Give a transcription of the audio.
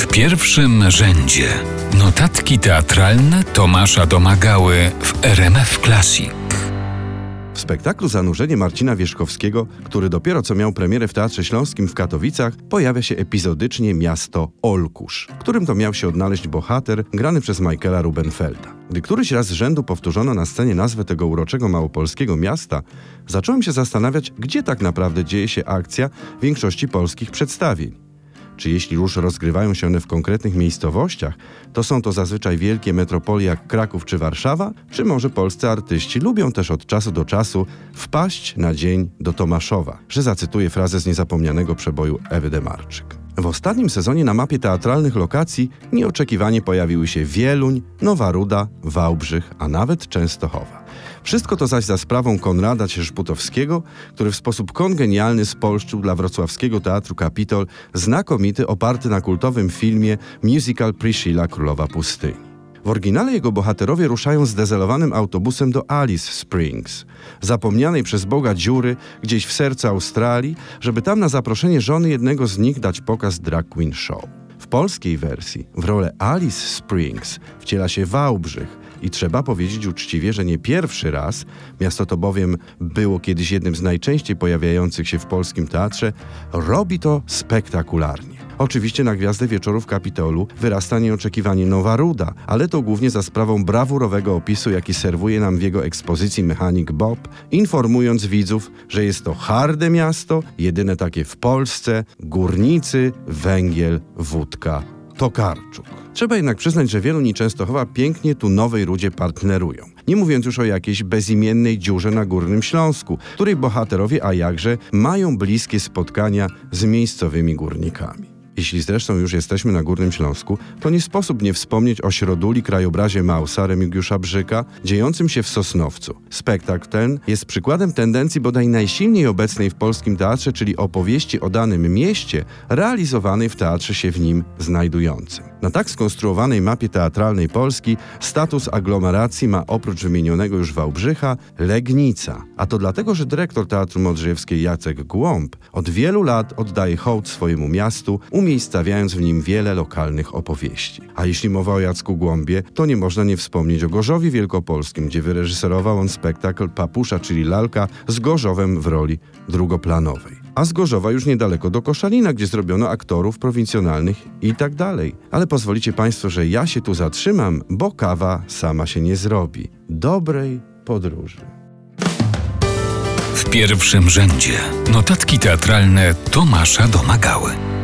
W pierwszym rzędzie notatki teatralne Tomasza Domagały w RMF Classic. W spektaklu Zanurzenie Marcina Wierzchowskiego, który dopiero co miał premierę w Teatrze Śląskim w Katowicach, pojawia się epizodycznie miasto Olkusz, w którym to miał się odnaleźć bohater grany przez Michaela Rubenfelda. Gdy któryś raz z rzędu powtórzono na scenie nazwę tego uroczego małopolskiego miasta, zacząłem się zastanawiać, gdzie tak naprawdę dzieje się akcja większości polskich przedstawień czy jeśli już rozgrywają się one w konkretnych miejscowościach, to są to zazwyczaj wielkie metropolie jak Kraków czy Warszawa, czy może polscy artyści lubią też od czasu do czasu wpaść na dzień do Tomaszowa, że zacytuję frazę z niezapomnianego przeboju Ewy Demarczyk. W ostatnim sezonie na mapie teatralnych lokacji nieoczekiwanie pojawiły się Wieluń, Nowa Ruda, Wałbrzych, a nawet Częstochowa. Wszystko to zaś za sprawą Konrada Cierzbutowskiego, który w sposób kongenialny spolszczył dla wrocławskiego Teatru Kapitol znakomity, oparty na kultowym filmie musical Priscilla Królowa Pustyni. W oryginale jego bohaterowie ruszają zdezelowanym autobusem do Alice Springs, zapomnianej przez Boga dziury gdzieś w sercu Australii, żeby tam na zaproszenie żony jednego z nich dać pokaz drag queen show. W polskiej wersji w rolę Alice Springs wciela się Wałbrzych, i trzeba powiedzieć uczciwie, że nie pierwszy raz, miasto to bowiem było kiedyś jednym z najczęściej pojawiających się w polskim teatrze, robi to spektakularnie. Oczywiście na gwiazdę wieczorów Kapitolu wyrasta nieoczekiwanie Nowa Ruda, ale to głównie za sprawą brawurowego opisu, jaki serwuje nam w jego ekspozycji mechanik Bob, informując widzów, że jest to harde miasto, jedyne takie w Polsce, górnicy, węgiel, wódka, Tokarczuk. Trzeba jednak przyznać, że wielu Niczęstochowa pięknie tu Nowej Rudzie partnerują. Nie mówiąc już o jakiejś bezimiennej dziurze na Górnym Śląsku, której bohaterowie, a jakże, mają bliskie spotkania z miejscowymi górnikami. Jeśli zresztą już jesteśmy na Górnym Śląsku, to nie sposób nie wspomnieć o środuli krajobrazie Mausa Remigiusza Brzyka, dziejącym się w Sosnowcu. Spektakl ten jest przykładem tendencji bodaj najsilniej obecnej w polskim teatrze, czyli opowieści o danym mieście, realizowanej w teatrze się w nim znajdującym. Na tak skonstruowanej mapie teatralnej Polski status aglomeracji ma oprócz wymienionego już Wałbrzycha Legnica. A to dlatego, że dyrektor Teatru Modrzejewskiej Jacek Głąb od wielu lat oddaje hołd swojemu miastu, umiejscawiając w nim wiele lokalnych opowieści. A jeśli mowa o Jacku Głąbie, to nie można nie wspomnieć o Gorzowie Wielkopolskim, gdzie wyreżyserował on spektakl Papusza, czyli Lalka, z Gorzowem w roli drugoplanowej. A z Gorzowa już niedaleko do Koszalina, gdzie zrobiono aktorów prowincjonalnych i tak dalej. Ale pozwolicie Państwo, że ja się tu zatrzymam, bo kawa sama się nie zrobi. Dobrej podróży. W pierwszym rzędzie notatki teatralne Tomasza Domagały.